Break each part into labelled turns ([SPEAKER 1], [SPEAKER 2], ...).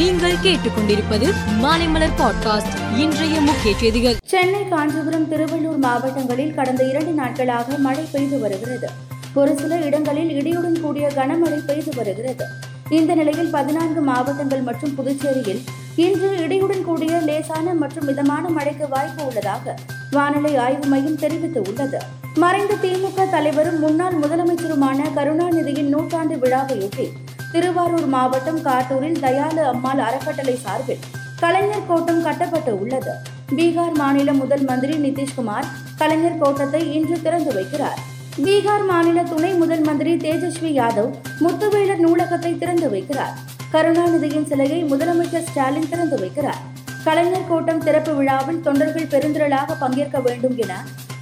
[SPEAKER 1] நீங்கள் கேட்டுக்கொண்டிருப்பது மாலைமலர் பாட்காஸ்ட். இன்றைய முக்கிய செய்திகள்.
[SPEAKER 2] சென்னை காஞ்சிபுரம் திருவள்ளூர் மாவட்டங்களில் கடந்த இரண்டு நாட்களாக மழை பெய்து வருகிறது. ஒரு சில இடங்களில் இடியுடன் கூடிய கனமழை பெய்து வருகிறது. இந்த நிலையில் பதினான்கு மாவட்டங்கள் மற்றும் புதுச்சேரியில் இன்று இடியுடன் கூடிய லேசான மற்றும் மிதமான மழைக்கு வாய்ப்பு உள்ளதாக வானிலை ஆய்வு மையம் தெரிவித்துள்ளது. மறைந்த திமுக தலைவரும் முன்னாள் முதலமைச்சருமான கருணாநிதியின் நூற்றாண்டு விழாவையொட்டி திருவாரூர் மாவட்டம் காட்டூரில் தயாளு அம்மாள் அறக்கட்டளை சார்பில் கலைஞர் கோட்டம் கட்டப்பட்டு உள்ளது. பீகார் மாநில முதல் மந்திரி நிதிஷ்குமார் கலைஞர் கோட்டத்தை இன்று திறந்து வைக்கிறார். பீகார் மாநில துணை முதல் மந்திரி தேஜஸ்வி யாதவ் முத்துவேலர் நூலகத்தை திறந்து வைக்கிறார். கருணாநிதியின் சிலையை முதலமைச்சர் ஸ்டாலின் திறந்து வைக்கிறார். கலைஞர் கோட்டம் திறப்பு விழாவில் தொண்டர்கள் பெருந்திரளாக பங்கேற்க வேண்டும் என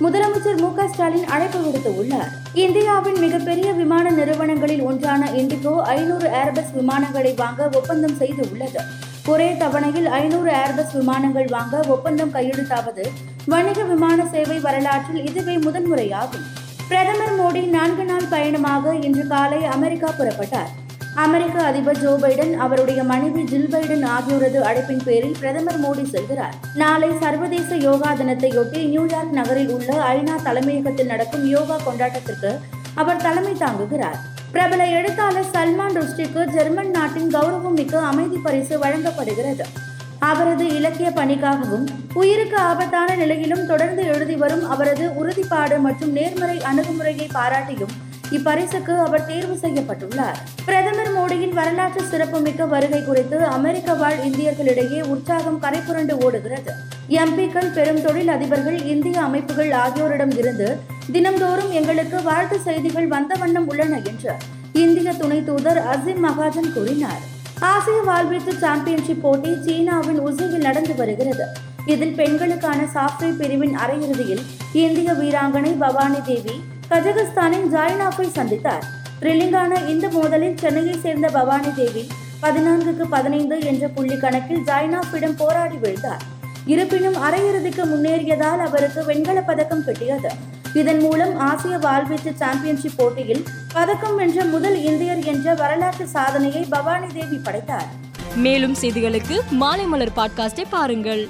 [SPEAKER 2] முதலமைச்சர் மு க ஸ்டாலின் அழைப்பு விடுத்துள்ளார். இந்தியாவின் மிகப்பெரிய விமான நிறுவனங்களில் ஒன்றான இண்டிகோ ஐநூறு ஏர்பஸ் விமானங்களை வாங்க ஒப்பந்தம் செய்துள்ளது. ஒரே தவணையில் ஐநூறு ஏர்பஸ் விமானங்கள் வாங்க ஒப்பந்தம் கையெழுத்தாவது வணிக விமான சேவை வரலாற்றில் இதுவே முதன்முறையாகும். பிரதமர் மோடி நான்கு நாள் பயணமாக இன்று காலை அமெரிக்கா புறப்பட்டார். அமெரிக்க அதிபர் ஜோ பைடன் அவருடைய மனைவி ஜில் பைடன் ஆகியோரது அழைப்பின் பேரில் பிரதமர் மோடி செல்கிறார். நாளை சர்வதேச யோகா தினத்தையொட்டி நியூயார்க் நகரில் உள்ள ஐநா தலைமையகத்தில் நடக்கும் யோகா கொண்டாட்டத்திற்கு அவர் தலைமை தாங்குகிறார். பிரபல எழுத்தாளர் சல்மான் ருஷ்டிக்கு ஜெர்மன் நாட்டின் கௌரவம் மிக்க அமைதி பரிசு வழங்கப்படுகிறது. அவரது இலக்கிய பணிக்காகவும் உயிருக்கு ஆபத்தான நிலையிலும் தொடர்ந்து எழுதி வரும் அவரது உறுதிப்பாடு மற்றும் நேர்மறை அணுகுமுறையை பாராட்டியும் இப்பரிசுக்கு அவர் தேர்வு செய்யப்பட்டுள்ளார். பிரதமர் மோடியின் வரலாற்று சிறப்புமிக்க வருகை குறித்து அமெரிக்க வாழ் இந்தியர்களிடையே உற்சாகம் கரைபுரண்டு ஓடுகிறது. எம்பிக்கள் பெரும் தொழில் அதிபர்கள் இந்திய அமைப்புகள் ஆகியோரிடம் இருந்து தினம்தோறும் எங்களுக்கு வாழ்த்து செய்திகள் வந்த வண்ணம் உள்ளன என்று இந்திய துணை தூதர் அசிம் மகாஜன் கூறினார். ஆசிய வாள்வீச்சு சாம்பியன்ஷிப் போட்டி சீனாவின் உசியில் நடந்து வருகிறது. இதில் பெண்களுக்கான சாஃப்ட்வேர் பிரிவின் அரையிறுதியில் இந்திய வீராங்கனை பவானி தேவி கஜகஸ்தானின் ஜாய்னாஃபை சந்தித்தார். த்ரில்லிங்கான இந்த மோதலில் சென்னையை சேர்ந்த பவானி தேவி பதினான்குக்கு பதினைந்து என்ற புள்ளி கணக்கில் ஜாய்னாஃபிடம் போராடி வீழ்ந்தார். இருப்பினும் அரையிறுதிக்கு முன்னேறியதால் அவருக்கு வெண்கலப் பதக்கம் கிட்டியது. இதன் மூலம் ஆசிய வாள்வீச்சு சாம்பியன்ஷிப் போட்டியில் பதக்கம் வென்ற முதல் இந்தியர் என்ற வரலாற்று சாதனையை பவானி தேவி படைத்தார்.
[SPEAKER 1] மேலும் செய்திகளுக்கு மாலைமலர் பாட்காஸ்டை பாருங்கள்.